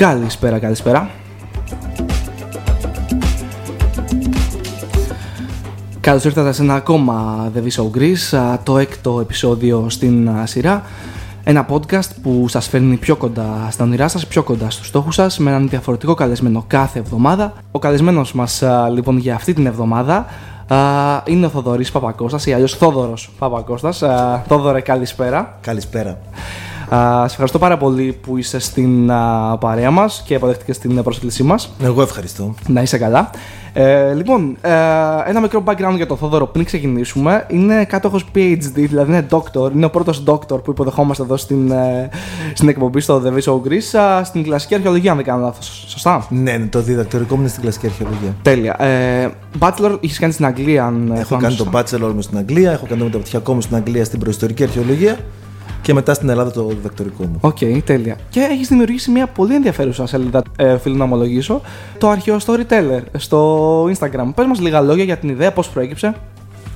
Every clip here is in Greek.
Καλησπέρα, καλησπέρα. Καλώς ήρθατε σε ένα ακόμα The Visual Greece, το έκτο επεισόδιο στην σειρά. Ένα podcast που σας φέρνει πιο κοντά στα όνειρά σας, πιο κοντά στους στόχους σας, με έναν διαφορετικό καλεσμένο κάθε εβδομάδα. Ο καλεσμένος μας λοιπόν για αυτή την εβδομάδα είναι ο Θοδωρής Παπακώστας ή αλλιώς Θόδωρος Παπακώστας. Θόδωρε καλησπέρα. Καλησπέρα. Σε ευχαριστώ πάρα πολύ που είσαι στην παρέα μας και αποδέχτηκες την πρόσκλησή μας. Εγώ ευχαριστώ. Να είσαι καλά. Ε, λοιπόν, ε, ένα μικρό background για τον Θόδωρο πριν ξεκινήσουμε. Είναι κάτοχος PhD, δηλαδή είναι doctor. Είναι ο πρώτος doctor που υποδεχόμαστε εδώ στην, ε, στην εκπομπή στο The Visual Greece στην κλασική αρχαιολογία, αν δεν κάνω λάθος. Σωστά; Ναι, ναι, το διδακτορικό μου είναι στην κλασική αρχαιολογία. Τέλεια. Ε, bachelor είχες κάνει στην Αγγλία, αν Έχω κάνει το bachelor μου στην Αγγλία, έχω κάνει το μεταπτυχιακό μου στην Αγγλία στην προϊστορική αρχαιολογία και μετά στην Ελλάδα το διδακτορικό μου. OK, okay, τέλεια. Και έχεις δημιουργήσει μια πολύ ενδιαφέρουσα σελίδα, ε, οφείλω να ομολογήσω, το αρχαίο Storyteller στο Instagram. Πες μας λίγα λόγια για την ιδέα, πώς προέκυψε.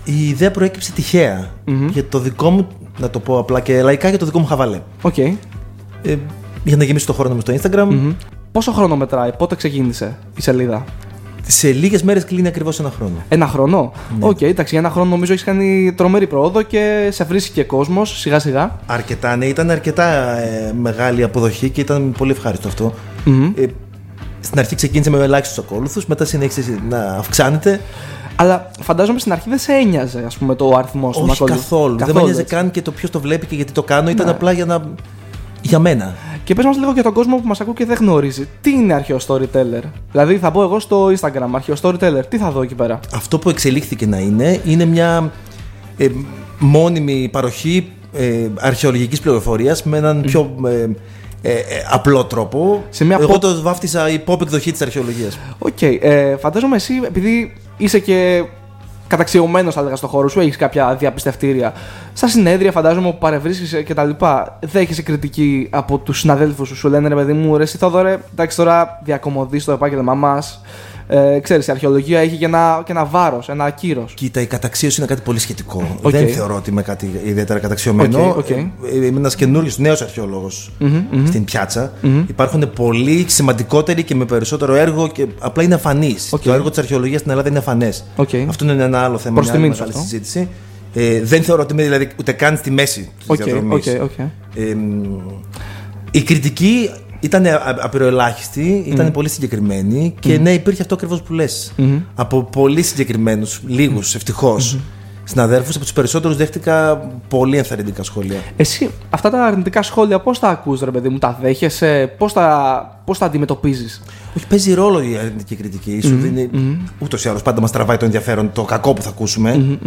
Η ιδέα προέκυψε τυχαία. Mm-hmm. Για το δικό μου, να το πω απλά και λαϊκά, για το δικό μου χαβαλέ. OK. Okay. Ε, για να γεμίσει το χρόνο μου στο Instagram. Mm-hmm. Πόσο χρόνο μετράει, πότε ξεκίνησε η σελίδα; Σε λίγες μέρες κλείνει ακριβώς ένα χρόνο. Ένα χρόνο. Ναι. OK, okay, εντάξει, για ένα χρόνο νομίζω έχεις κάνει τρομερή πρόοδο και σε βρίσκει και κόσμος σιγά σιγά. Αρκετά, ναι, ήταν αρκετά ε, μεγάλη αποδοχή και ήταν πολύ ευχάριστο αυτό. Mm-hmm. Ε, στην αρχή ξεκίνησε με ελάχιστους ακόλουθους, μετά συνέχισε να αυξάνεται. Αλλά φαντάζομαι στην αρχή δεν σε ένοιαζε ας πούμε, το αριθμό του Όχι καθόλου. καθόλου. Δεν με ένοιαζε καν και το ποιος το βλέπει και γιατί το κάνω. Ήταν ναι. απλά για να. για μένα. Και πες μας λίγο για τον κόσμο που μας ακούει και δεν γνωρίζει. Τι είναι αρχαίο storyteller; Δηλαδή θα πω εγώ στο Instagram αρχαίο storyteller. Τι θα δω εκεί πέρα; Αυτό που εξελίχθηκε να είναι είναι μια ε, μόνιμη παροχή ε, αρχαιολογικής πληροφορίας με έναν πιο ε, ε, ε, απλό τρόπο. Σε μια Εγώ pop... το βάφτισα η pop εκδοχή της αρχαιολογίας. OK. Okay. Ε, φαντάζομαι εσύ επειδή είσαι και καταξιωμένος, θα έλεγα, στο χώρο σου, έχεις κάποια διαπιστευτήρια. Στα συνέδρια, φαντάζομαι, που παρευρίσκεις και τα λοιπά, δέχεσαι κριτική από τους συναδέλφους σου, σου λένε ρε παιδί μου, ρε, εσύ Θόδωρε, εντάξει τώρα διακωμωδείς το επάγγελμά μας ε, ξέρεις, η αρχαιολογία έχει και ένα, και ένα βάρος, ένα κύρος. Κοίτα, η καταξίωση είναι κάτι πολύ σχετικό. Okay. Δεν θεωρώ ότι είμαι κάτι ιδιαίτερα καταξιωμένο. Okay, okay. Είμαι ένας καινούριος νέος αρχαιολόγος mm-hmm, mm-hmm. στην πιάτσα. Mm-hmm. Υπάρχουν πολύ σημαντικότεροι και με περισσότερο έργο και απλά είναι αφανείς. Okay. Το έργο της αρχαιολογίας στην Ελλάδα είναι αφανές. Okay. Αυτό είναι ένα άλλο θέμα, Προς μια μεγάλη συζήτηση. Ε, δεν θεωρώ ότι είμαι δηλαδή, ούτε καν στη μέση της okay, διαδρομής. Okay, okay. Ε, η κριτική ήταν απειροελάχιστη, ήταν mm. πολύ συγκεκριμένη και mm. ναι, υπήρχε αυτό ακριβώς που λες. Mm-hmm. Από πολύ συγκεκριμένους, λίγους mm. ευτυχώς. Mm-hmm. Συναδέλφους, από τους περισσότερους δέχτηκα πολύ ενθαρρυντικά σχόλια. Εσύ, αυτά τα αρνητικά σχόλια, πώς τα ακούς, ρε παιδί μου, τα δέχεσαι, πώς τα, πώς τα αντιμετωπίζεις; Όχι, παίζει ρόλο η αρνητική κριτική. Σου mm-hmm. δίνει. Mm-hmm. Ούτως ή άλλως πάντα μας τραβάει το ενδιαφέρον, το κακό που θα ακούσουμε.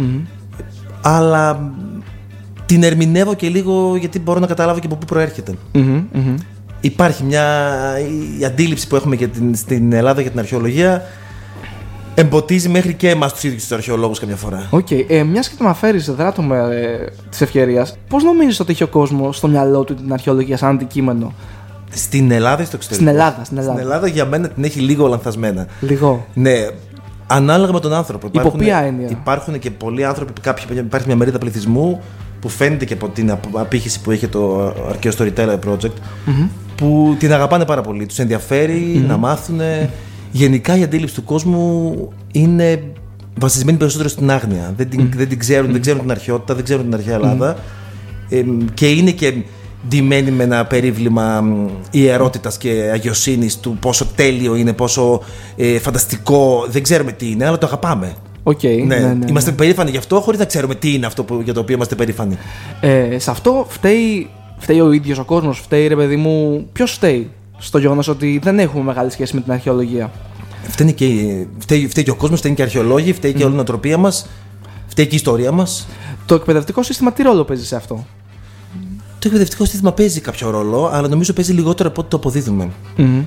Αλλά την ερμηνεύω και λίγο γιατί μπορώ να καταλάβω και από πού προέρχεται υπάρχει μια η αντίληψη που έχουμε για την, στην Ελλάδα για την αρχαιολογία εμποτίζει μέχρι και εμάς τους ίδιους τους αρχαιολόγους καμιά φορά. OK. Okay. Ε, Μιας και το αναφέρεις, δράττομαι ε, της ευκαιρίας, πώς νομίζεις ότι έχει ο κόσμος στο μυαλό του την αρχαιολογία σαν αντικείμενο; Στην Ελλάδα ή στο εξωτερικό; Στην Ελλάδα, στην Ελλάδα. Στην Ελλάδα για μένα την έχει λίγο λανθασμένα. Λίγο. Ναι. Ανάλογα με τον άνθρωπο. Υπό ποια έννοια; Υπάρχουν και πολλοί άνθρωποι, κάποιοι, υπάρχει μια μερίδα πληθυσμού που φαίνεται και από την απήχηση που έχει το αρχαίο Storyteller Project, mm-hmm που την αγαπάνε πάρα πολύ. Τους ενδιαφέρει να μάθουν. Γενικά η αντίληψη του κόσμου είναι βασισμένη περισσότερο στην άγνοια. Δεν την, δεν την ξέρουν, δεν ξέρουν την αρχαιότητα, δεν ξέρουν την αρχαία Ελλάδα. Ε, και είναι και ντυμένη με ένα περίβλημα ιερότητας και αγιοσύνης του πόσο τέλειο είναι, πόσο ε, φανταστικό, δεν ξέρουμε τι είναι, αλλά το αγαπάμε. Okay, ναι. Ναι, ναι, είμαστε περήφανοι γι' αυτό χωρίς να ξέρουμε τι είναι αυτό που, για το οποίο είμαστε περήφανοι. Ε, σε αυτό φταίει φταίει ο ίδιος ο κόσμος, φταίει ρε παιδί μου. Ποιος φταίει στο γεγονός ότι δεν έχουμε μεγάλη σχέση με την αρχαιολογία; Φταίει και, φταίει, φταίει και ο κόσμος, φταίει και η αρχαιολόγοι, φταίει και όλη η νοοτροπία μας, φταίει και η ιστορία μας. Το εκπαιδευτικό σύστημα τι ρόλο παίζει σε αυτό; Το εκπαιδευτικό σύστημα παίζει κάποιο ρόλο, αλλά νομίζω παίζει λιγότερο από ό,τι το αποδίδουμε. Mm-hmm.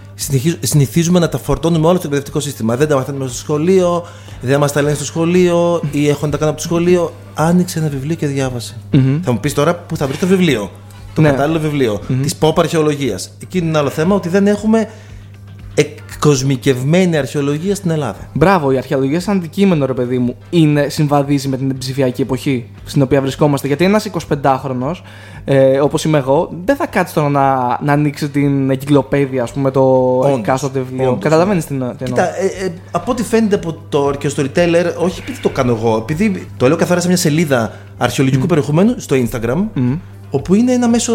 Συνηθίζουμε να τα φορτώνουμε όλο το εκπαιδευτικό σύστημα. Δεν τα μαθαίνουμε στο σχολείο, δεν μας τα λένε στο σχολείο ή έχουν τα κάνω από το σχολείο. Άνοιξε ένα βιβλίο και διάβασε. Mm-hmm. Θα μου πεις τώρα που θα βρει το βιβλίο το ναι. κατάλληλο βιβλίο mm-hmm. της pop αρχαιολογίας. Εκεί είναι ένα άλλο θέμα ότι δεν έχουμε εκ κοσμικευμένη αρχαιολογία στην Ελλάδα. Μπράβο, η αρχαιολογία σαν αντικείμενο, ρε παιδί μου, είναι, συμβαδίζει με την ψηφιακή εποχή στην οποία βρισκόμαστε. Γιατί ένας 25χρονο, ε, όπως είμαι εγώ, δεν θα κάτσει τώρα να, να ανοίξει την εγκυκλοπαίδεια, ας πούμε, το εκάστοτε βιβλίο. Καταλαβαίνεις τι εννοώ. Κοίτα, ε, ε, από ό,τι φαίνεται από το αρχαιοστοριτέλερ, όχι επειδή το κάνω εγώ, επειδή το λέω καθαρά σε μια σελίδα αρχαιολογικού mm. περιεχομένου στο Instagram. Mm όπου είναι ένα μέσο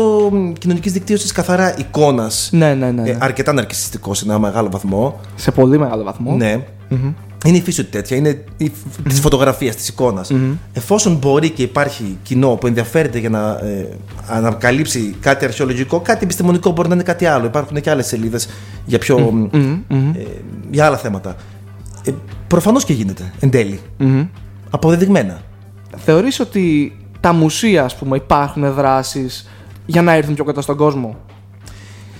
κοινωνικής δικτύωσης καθαρά εικόνας. Ναι, ναι, ναι, ναι. Ε, αρκετά ναρκιστικό σε ένα μεγάλο βαθμό. Σε πολύ μεγάλο βαθμό. Ναι. Mm-hmm. Είναι η φύση του τέτοια, είναι η... mm-hmm. της φωτογραφίας, της εικόνας. Mm-hmm. Εφόσον μπορεί και υπάρχει κοινό που ενδιαφέρεται για να ε, ανακαλύψει κάτι αρχαιολογικό, κάτι επιστημονικό μπορεί να είναι κάτι άλλο. Υπάρχουν και άλλες σελίδες για, πιο, ε, για άλλα θέματα. Ε, Προφανώς και γίνεται εν τέλει. Αποδεδειγμένα. Θεωρείς ότι τα μουσεία, ας πούμε, υπάρχουν δράσεις για να έρθουν πιο κοντά στον κόσμο;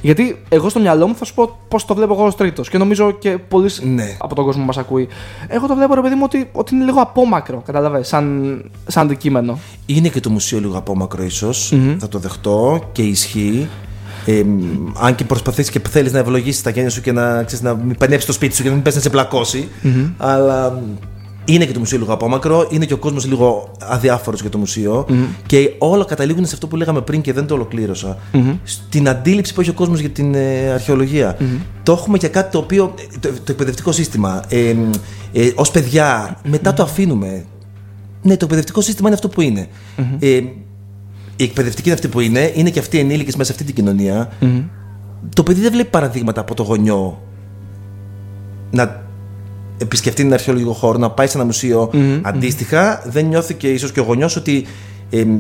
Γιατί εγώ στο μυαλό μου θα σου πω πώς το βλέπω εγώ ως τρίτος και νομίζω και πολλοί ναι. από τον κόσμο μας ακούει. Εγώ το βλέπω, ρε παιδί μου, ότι, ότι είναι λίγο απόμακρο, κατάλαβε, σαν, σαν αντικείμενο. Είναι και το μουσείο λίγο απόμακρο, ίσως. Mm-hmm. Θα το δεχτώ και ισχύει. Ε, αν και προσπαθεί και θέλεις να ευλογήσεις τα γένια σου και να, ξέρεις, να μην πανέψεις το σπίτι σου και να μην πέσει να σε πλακώσει. Mm-hmm. Αλλά είναι και το μουσείο λίγο απόμακρο, είναι και ο κόσμος λίγο αδιάφορος για το μουσείο. Και όλα καταλήγουν σε αυτό που λέγαμε πριν και δεν το ολοκλήρωσα. Στην αντίληψη που έχει ο κόσμος για την ε, αρχαιολογία. Το έχουμε για κάτι το οποίο. το, το εκπαιδευτικό σύστημα. Ε, ε, Ω παιδιά, μετά το αφήνουμε. Ναι, το εκπαιδευτικό σύστημα είναι αυτό που είναι. Ε, η εκπαιδευτική είναι αυτή που είναι, είναι και αυτοί οι ενήλικες μέσα σε αυτή την κοινωνία. Το παιδί δεν βλέπει παραδείγματα από το γονιό να επισκεφτεί την αρχαιολογικό χώρο, να πάει σε ένα αντίστοιχα, δεν νιώθει και ίσως και ο γονιός ότι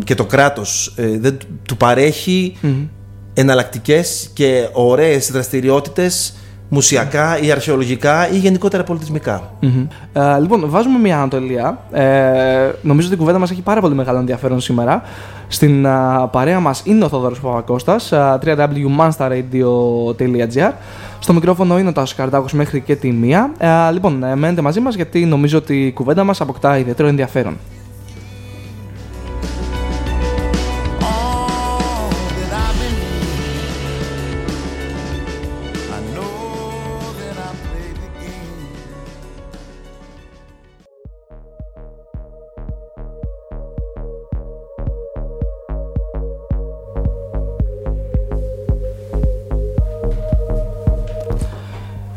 και το κράτος ε, δεν του παρέχει mm-hmm. εναλλακτικές και ωραίες δραστηριότητες μουσιακά ή αρχαιολογικά ή γενικότερα Ε, λοιπόν, βάζουμε μια ανατολία. Ε, νομίζω ότι η κουβέντα μας έχει πάρα πολύ μεγάλο ενδιαφέρον σήμερα. Στην παρέα μας είναι ο Θόδωρος Παπακώστας, www.monsterradio.gr. Στο μικρόφωνο είναι ο Τάσος Καρτάκο μέχρι και τη μία. Ε, λοιπόν, ε, μένετε μαζί μας γιατί νομίζω ότι η κουβέντα μας αποκτά ιδιαίτερο ενδιαφέρον.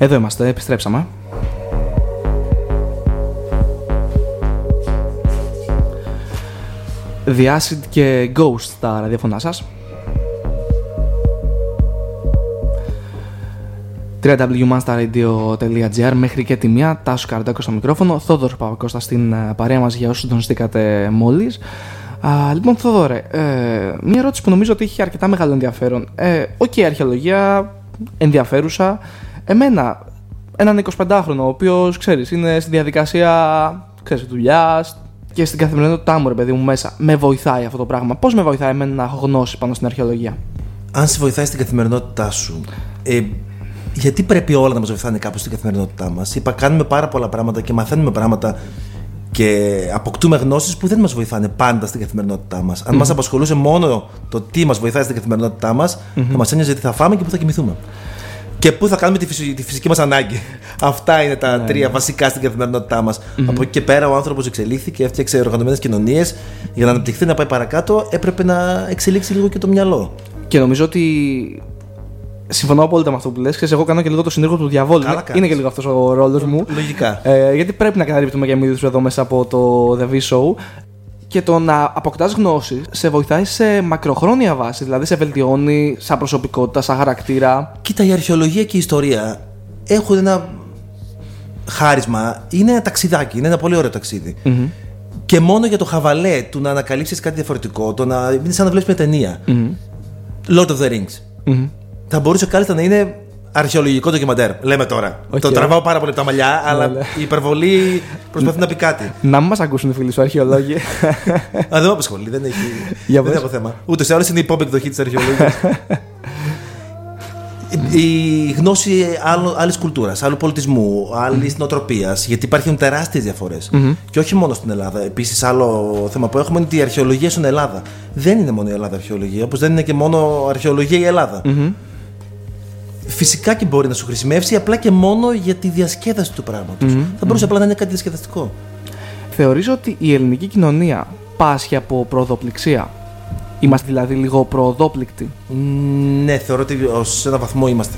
Εδώ είμαστε, επιστρέψαμε. The Acid και Ghost στα ραδιοφωνά σας. www.manstarradio.gr μέχρι και τη μία, Τάσο Καρντάκο στο μικρόφωνο, Θόδωρος Παπακώστας στην ε, παρέα μας για όσους συντονιστήκατε μόλις. Α, λοιπόν, Θόδωρε, ε, μία ερώτηση που νομίζω ότι έχει αρκετά μεγάλο ενδιαφέρον. Ε, OK, okay, αρχαιολογία ενδιαφέρουσα, Εμένα, έναν 25χρονο, ο οποίος ξέρεις, είναι στη διαδικασία δουλειάς και στην καθημερινότητά μου, ρε παιδί μου, μέσα. Με βοηθάει αυτό το πράγμα. Πώς με βοηθάει εμένα να έχω γνώση πάνω στην αρχαιολογία; Αν σε βοηθάει στην καθημερινότητά σου, ε, γιατί πρέπει όλα να μας βοηθάνε κάπως στην καθημερινότητά μας; Είπα, κάνουμε πάρα πολλά πράγματα και μαθαίνουμε πράγματα και αποκτούμε γνώσεις που δεν μας βοηθάνε πάντα στην καθημερινότητά μας. Αν mm-hmm. μας απασχολούσε μόνο το τι μας βοηθάει στην καθημερινότητά μας, mm-hmm. θα μας ένοιαζε τι θα φάμε και πού θα κοιμηθούμε και πού θα κάνουμε τη, φυσική, τη φυσική μας ανάγκη. Αυτά είναι τα ναι, τρία ναι. βασικά στην καθημερινότητά μας. Mm-hmm. Από εκεί και πέρα ο άνθρωπος εξελίχθηκε, έφτιαξε οργανωμένες κοινωνίες. Για να αναπτυχθεί, να πάει παρακάτω, έπρεπε να εξελίξει λίγο και το μυαλό. Και νομίζω ότι. Συμφωνώ απόλυτα με αυτό που λες. Εγώ κάνω και λίγο το συνήγορο του διαβόλου. είναι και λίγο αυτός ο ρόλος μου. Λογικά. Ε, γιατί πρέπει να καταλήψουμε και εμεί εδώ μέσα από το The V Show και το να αποκτάς γνώση σε βοηθάει σε μακροχρόνια βάση. Δηλαδή σε βελτιώνει σαν προσωπικότητα, σαν χαρακτήρα. Κοίτα, η αρχαιολογία και η ιστορία έχουν ένα χάρισμα. Είναι ένα ταξιδάκι, είναι ένα πολύ ωραίο Και μόνο για το χαβαλέ του να ανακαλύψεις κάτι διαφορετικό, το να είναι σαν να βλέπεις μια ταινία. Lord of the Rings. Θα μπορούσε κάλλιστα να είναι αρχαιολογικό ντοκιμαντέρ. Λέμε τώρα. Okay. Το τραβάω πάρα πολύ από τα μαλλιά, αλλά ναι, ναι. η υπερβολή προσπαθεί να πει κάτι. Να μην μας ακούσουν οι φίλοι σου αρχαιολόγοι. Α, δεν με απασχολεί, δεν έχει, δεν έχω θέμα. Ούτε σε άλλε είναι η pop εκδοχή της αρχαιολογίας. η γνώση άλλης κουλτούρας, άλλου πολιτισμού, άλλης mm. νοοτροπίας. Γιατί υπάρχουν τεράστιες διαφορές. Mm-hmm. Και όχι μόνο στην Ελλάδα. Επίσης, άλλο θέμα που έχουμε είναι ότι η αρχαιολογία στην Ελλάδα δεν είναι μόνο η Ελλάδα αρχαιολογία, όπως δεν είναι και μόνο αρχαιολογία η Ελλάδα. Mm-hmm φυσικά και μπορεί να σου χρησιμεύσει απλά και μόνο για τη διασκέδαση του πράγματος. Θα μπορούσε απλά να είναι κάτι διασκεδαστικό. Θεωρείς ότι η ελληνική κοινωνία πάσχει από προδοπληξία. Είμαστε δηλαδή λίγο προοδόπληκτοι; Ναι, θεωρώ ότι ως ένα βαθμό είμαστε.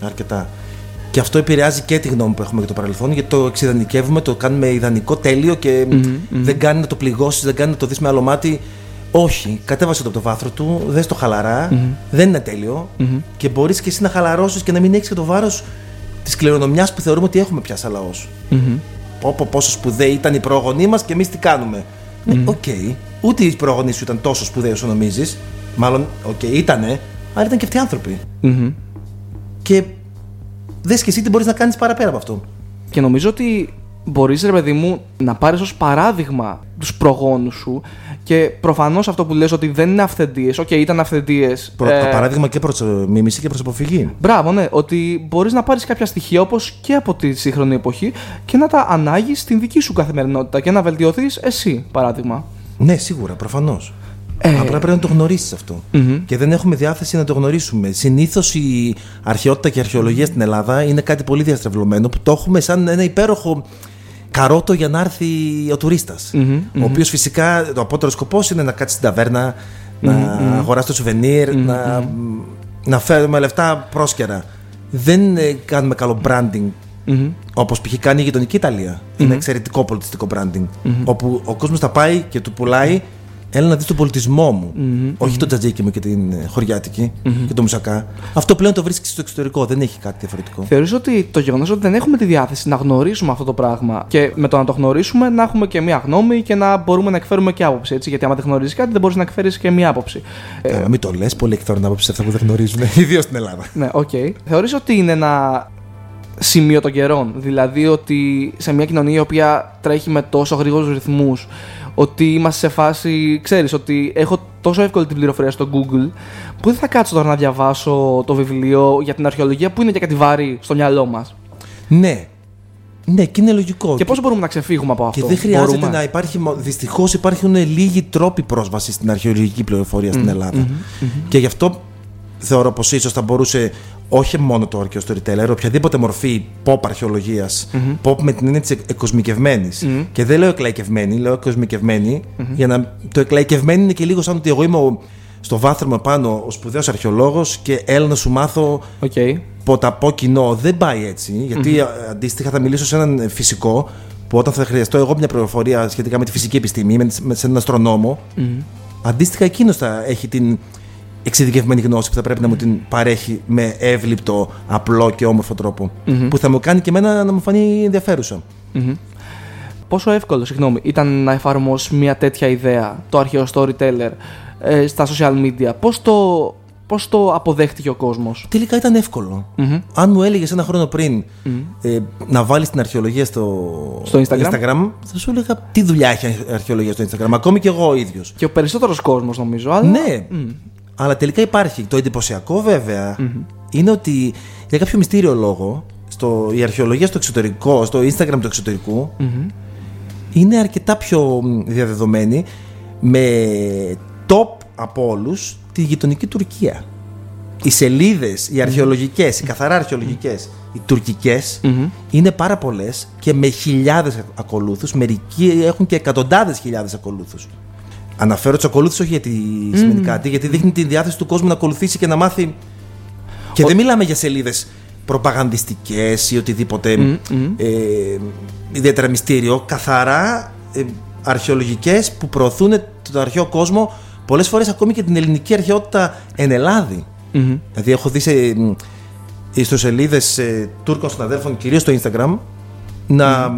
Αρκετά. Και αυτό επηρεάζει και τη γνώμη που έχουμε για το παρελθόν, γιατί το εξειδανικεύουμε, το κάνουμε ιδανικό, τέλειο και δεν κάνει να το πληγώσεις, δεν κάνει να το δεις με άλλο μάτι. Όχι, κατέβασε το από το βάθρο του, δες το χαλαρα δεν είναι τέλειο και μπορείς και εσύ να χαλαρώσεις και να μην έχεις και το βάρος της κληρονομιάς που θεωρούμε ότι έχουμε πια σαν λαός. Όπω πόσο σπουδαίοι ήταν οι πρόγονοί μας και εμείς τι κάνουμε. Ναι, okay. Ούτε οι πρόγονοι σου ήταν τόσο σπουδαίοι όσο νομίζεις. Μάλλον, okay, ήτανε, αλλά ήταν και αυτοί άνθρωποι. Και δες και εσύ τι μπορείς να κάνεις παραπέρα από αυτό. Και νομίζω ότι μπορείς, ρε παιδί μου, να πάρεις ως παράδειγμα τους προγόνους σου και προφανώς αυτό που λες ότι δεν είναι αυθεντίες. Okay, ήταν αυθεντίες. Προ, ε... Παράδειγμα και προς μίμηση και προς αποφυγή. Μπράβο, ναι. Ότι μπορείς να πάρεις κάποια στοιχεία όπως και από τη σύγχρονη εποχή και να τα ανάγεις στην δική σου καθημερινότητα και να βελτιωθείς εσύ, παράδειγμα. Ναι, σίγουρα, προφανώς. Ε... Απλά πρέπει να το γνωρίσεις Και δεν έχουμε διάθεση να το γνωρίσουμε. Συνήθως η αρχαιότητα και η αρχαιολογία στην Ελλάδα είναι κάτι πολύ διαστρεβλωμένο που το έχουμε σαν ένα υπέροχο καρότο για να έρθει ο τουριστα Ο οποίος φυσικά το απότερο σκοπός είναι να κάτσει στην ταβέρνα, να αγοράσει το σουβενίρ, να, να φέρουμε λεφτά πρόσκαιρα. Δεν ε, κάνουμε καλό branding Mm-hmm. Όπως π.χ. κάνει η γειτονική Ιταλία. Είναι εξαιρετικό πολιτιστικό branding. Όπου ο κόσμος θα πάει και του πουλάει Έλα να δεις τον πολιτισμό μου. Mm-hmm, όχι mm-hmm. το τζατζίκι μου και την ε, χωριάτικη mm-hmm. και το μουσακά. Αυτό πλέον το βρίσκεις στο εξωτερικό. Δεν έχει κάτι διαφορετικό. Θεωρείς ότι το γεγονός ότι δεν έχουμε τη διάθεση να γνωρίσουμε αυτό το πράγμα και με το να το γνωρίσουμε να έχουμε και μία γνώμη και να μπορούμε να εκφέρουμε και άποψη. Έτσι, γιατί άμα δεν γνωρίζεις κάτι, δεν μπορείς να εκφέρεις και μία άποψη. Ε, ε, μην το λες, πολλοί εκφέρουν άποψη αυτά που δεν γνωρίζουν. Ιδίως στην Ελλάδα. Ναι, okay. Θεωρείς ότι είναι ένα σημείο των καιρών; Δηλαδή ότι σε μια κοινωνία η οποία τρέχει με τόσο γρήγορους ρυθμούς, ότι είμαστε σε φάση, ξέρεις, ότι έχω τόσο εύκολη την πληροφορία στο Google που δεν θα κάτσω τώρα να διαβάσω το βιβλίο για την αρχαιολογία που είναι και κάτι βάρη στο μυαλό μας. Ναι. Ναι, και είναι λογικό. Και πώς μπορούμε να ξεφύγουμε από αυτό; Και δεν χρειάζεται μπορούμε. να υπάρχει. Δυστυχώς υπάρχουν λίγοι τρόποι πρόσβασης στην αρχαιολογική πληροφορία στην Ελλάδα. Και γι' αυτό θεωρώ πως ίσως θα μπορούσε όχι μόνο το αρχαίο storyteller, οποιαδήποτε μορφή pop αρχαιολογίας, pop με την έννοια της εκοσμικευμένης. Και δεν λέω εκλαϊκευμένη, λέω εκοσμικευμένη, για να. Το εκλαϊκευμένη είναι και λίγο σαν ότι εγώ είμαι στο βάθρο πάνω ο σπουδαίος αρχαιολόγος και έλα να σου μάθω okay. ποταπό κοινό. Δεν πάει έτσι, γιατί αντίστοιχα θα μιλήσω σε έναν φυσικό που όταν θα χρειαστώ εγώ μια πληροφορία σχετικά με τη φυσική επιστήμη, με, με έναν αστρονόμο, αντίστοιχα εκείνος θα έχει την εξειδικευμένη γνώση που θα πρέπει να μου την παρέχει με εύληπτο, απλό και όμορφο Που θα μου κάνει και εμένα να μου φανεί ενδιαφέρουσα. Πόσο εύκολο, συγγνώμη, ήταν να εφαρμόσεις μια τέτοια ιδέα, το αρχαίο storyteller, ε, στα social media. Πώς το, πώς το αποδέχτηκε ο κόσμος; Τελικά ήταν Αν μου έλεγε ένα χρόνο πριν ε, να βάλεις την αρχαιολογία στο, στο Instagram; Instagram, θα σου έλεγα τι δουλειά έχει η αρχαιολογία στο Instagram. Ακόμη και εγώ ο ίδιος. Και ο περισσότερος κόσμος νομίζω. Αλλά... Ναι. Αλλά τελικά υπάρχει. Το εντυπωσιακό είναι ότι για κάποιο μυστήριο λόγο στο, η αρχαιολογία στο εξωτερικό, στο Instagram του εξωτερικου είναι αρκετά πιο διαδεδομένη με top από όλους τη γειτονική Τουρκία. Οι σελίδες, οι αρχαιολογικές, οι καθαρά αρχαιολογικές, οι τουρκικές είναι πάρα πολλές και με χιλιάδες ακολούθους. Μερικοί έχουν και εκατοντάδες χιλιάδες ακολούθους. Αναφέρω του ακολούθου όχι γιατί σημαίνει κάτι, γιατί δείχνει τη διάθεση του κόσμου να ακολουθήσει και να μάθει. Και δεν μιλάμε για σελίδες προπαγανδιστικές ή οτιδήποτε ε, ιδιαίτερα μυστήριο. Καθαρά ε, αρχαιολογικές που προωθούν τον αρχαίο κόσμο πολλές φορές ακόμη και την ελληνική αρχαιότητα εν ελλαδη Δηλαδή, έχω δει σε ιστοσελίδες ε, Τούρκων συναδέλφων, κυρίως στο Instagram, να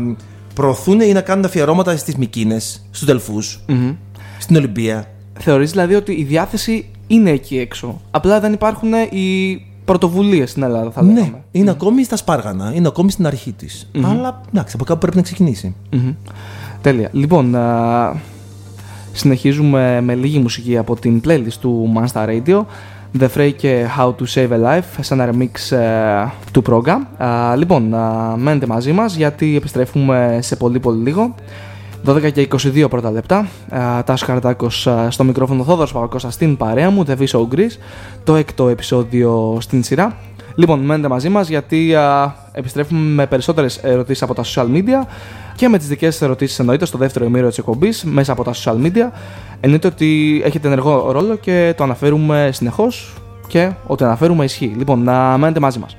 προωθούν ή να κάνουν αφιερώματα στις Μικίνες, στους Δελφούς στην Ολυμπία. Θεωρείς δηλαδή ότι η διάθεση είναι εκεί έξω. Απλά δεν υπάρχουν οι πρωτοβουλίες στην Ελλάδα, θα λέγαμε. Ναι, είναι ακόμη στα σπάργανα, είναι ακόμη στην αρχή της. Αλλά εντάξει, από κάπου πρέπει να ξεκινήσει. Τέλεια. Λοιπόν, συνεχίζουμε με λίγη μουσική από την playlist του Monster Radio. The Frey και How to Save a Life σε ένα remix ε, του program. λοιπόν, μένετε μαζί μας γιατί επιστρέφουμε σε πολύ πολύ λίγο. 12 και 22 πρώτα λεπτά. Τάσος Καρτάκο στο μικρόφωνο Θόδωρος Παπακώστα στην παρέα μου, The Viso Greece, το έκτο επεισόδιο στην σειρά. Λοιπόν, μένετε μαζί μας γιατί α, επιστρέφουμε με περισσότερες ερωτήσεις από τα social media και με τις δικές σας ερωτήσεις εννοείται στο δεύτερο ημίρο της εκπομπής μέσα από τα social media. Εννοείται ότι έχετε ενεργό ρόλο και το αναφέρουμε συνεχώς και ό,τι αναφέρουμε ισχύει. Λοιπόν, να μένετε μαζί μας.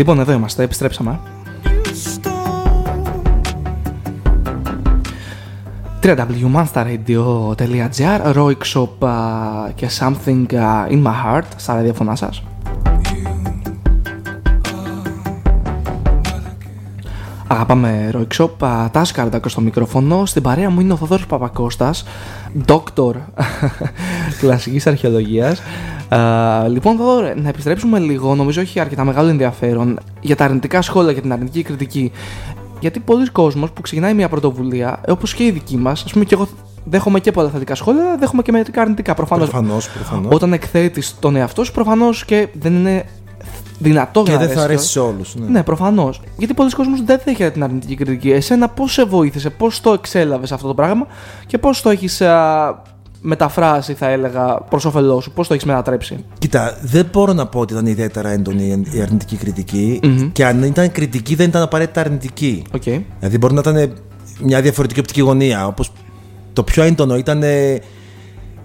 Λοιπόν, εδώ είμαστε, επιστρέψαμε. www.monsterradio.gr Roik Shop και Something in my heart στα ραδιοφωνά σας. Αγαπάμε Roik Shop, Τάσκαρντακο στο μικρόφωνο. Στην παρέα μου είναι ο Θοδόρος Παπακώστας, Doctor κλασικής αρχαιολογίας. Λοιπόν, Θοδόρε, να επιστρέψουμε λίγο, νομίζω έχει αρκετά μεγάλο ενδιαφέρον για τα αρνητικά σχόλια και την αρνητική κριτική. Γιατί πολλοί κόσμοι που ξεκινάει μια πρωτοβουλία, όπως και η δική μας, ας πούμε και εγώ δέχομαι και πολλά θετικά σχόλια, δέχομαι και μερικά αρνητικά. Προφανώς. Όταν εκθέτεις τον εαυτό σου, προφανώς και δεν είναι δυνατό και δεν θα αρέσει σε όλους. Ναι, ναι προφανώς. Γιατί πολλοί κόσμοι δεν δέχεται την αρνητική κριτική. Εσένα πώς σε βοήθησε, πώς το εξέλαβες αυτό το πράγμα και πώς το έχεις μεταφράσει, θα έλεγα, προς όφελός σου, πώς το έχεις μετατρέψει; Κοίτα, δεν μπορώ να πω ότι ήταν ιδιαίτερα έντονη η αρνητική κριτική. Mm-hmm. Και αν ήταν κριτική, δεν ήταν απαραίτητα αρνητική. Okay. Δηλαδή, μπορεί να ήταν μια διαφορετική οπτική γωνία. Όπως το πιο έντονο ήταν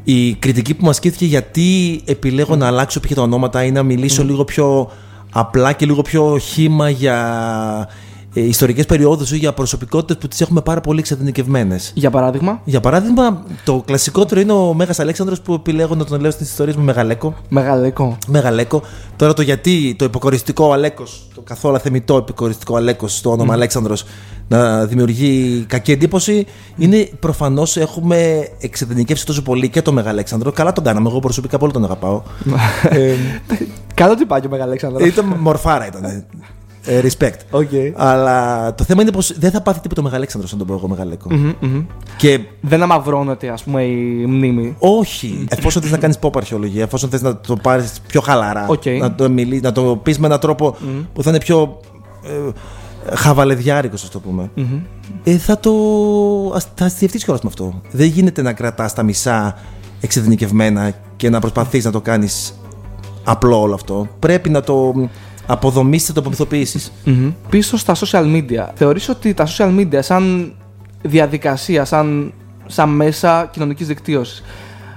η κριτική που μας ασκήθηκε γιατί επιλέγω mm. να αλλάξω πια τα ονόματα ή να μιλήσω mm. λίγο πιο απλά και λίγο πιο χήμα για ε, ιστορικές περιόδους ή για προσωπικότητες που τις έχουμε πάρα πολύ εξατενικευμένες. Για παράδειγμα; Για παράδειγμα, το κλασικότερο είναι ο Μέγας Αλέξανδρος που επιλέγω να τον λέω στις ιστορίες μου Μεγαλέκο. Μεγαλέκο. Μεγαλέκο. Τώρα το γιατί το υποκοριστικό Αλέκος, το καθόλου θεμητό υποκοριστικό Αλέκος, το όνομα mm. Αλέξανδρος, να δημιουργεί κακή εντύπωση, είναι προφανώς έχουμε εξατενικεύσει τόσο πολύ και το Μεγαλέξανδρο. Καλά τον κάναμε. Εγώ προσωπικά πολύ τον αγαπάω. ε, Καλό τι πάει ο Μεγαλέξανδρο. Ήταν μορφάρα ήταν. Ε, respect. Okay. Αλλά το θέμα είναι πως δεν θα πάθει τίποτα ο Μεγαλέξανδρος αν τον πω εγώ Μεγαλέκο. Mm-hmm, Και... Δεν αμαυρώνεται, ας πούμε, η μνήμη. Όχι. εφόσον θες να κάνεις pop αρχαιολογία, εφόσον θες να το πάρεις πιο χαλαρά, okay. να το, μιλεί, να το πεις με έναν τρόπο mm-hmm. που θα είναι πιο. Ε, χαβαλεδιάρικος, ας το πούμε. Mm-hmm. Ε, θα το. θα αστιευτεί κιόλας με αυτό. Δεν γίνεται να κρατάς τα μισά εξειδικευμένα και να προσπαθείς να το κάνεις απλό όλο αυτό. Πρέπει να το αποδομήσει, το απομυθοποιήσει. Mm-hmm. Πίσω στα social media. Θεωρείς ότι τα social media σαν διαδικασία, σαν, σαν μέσα κοινωνικής δικτύωσης,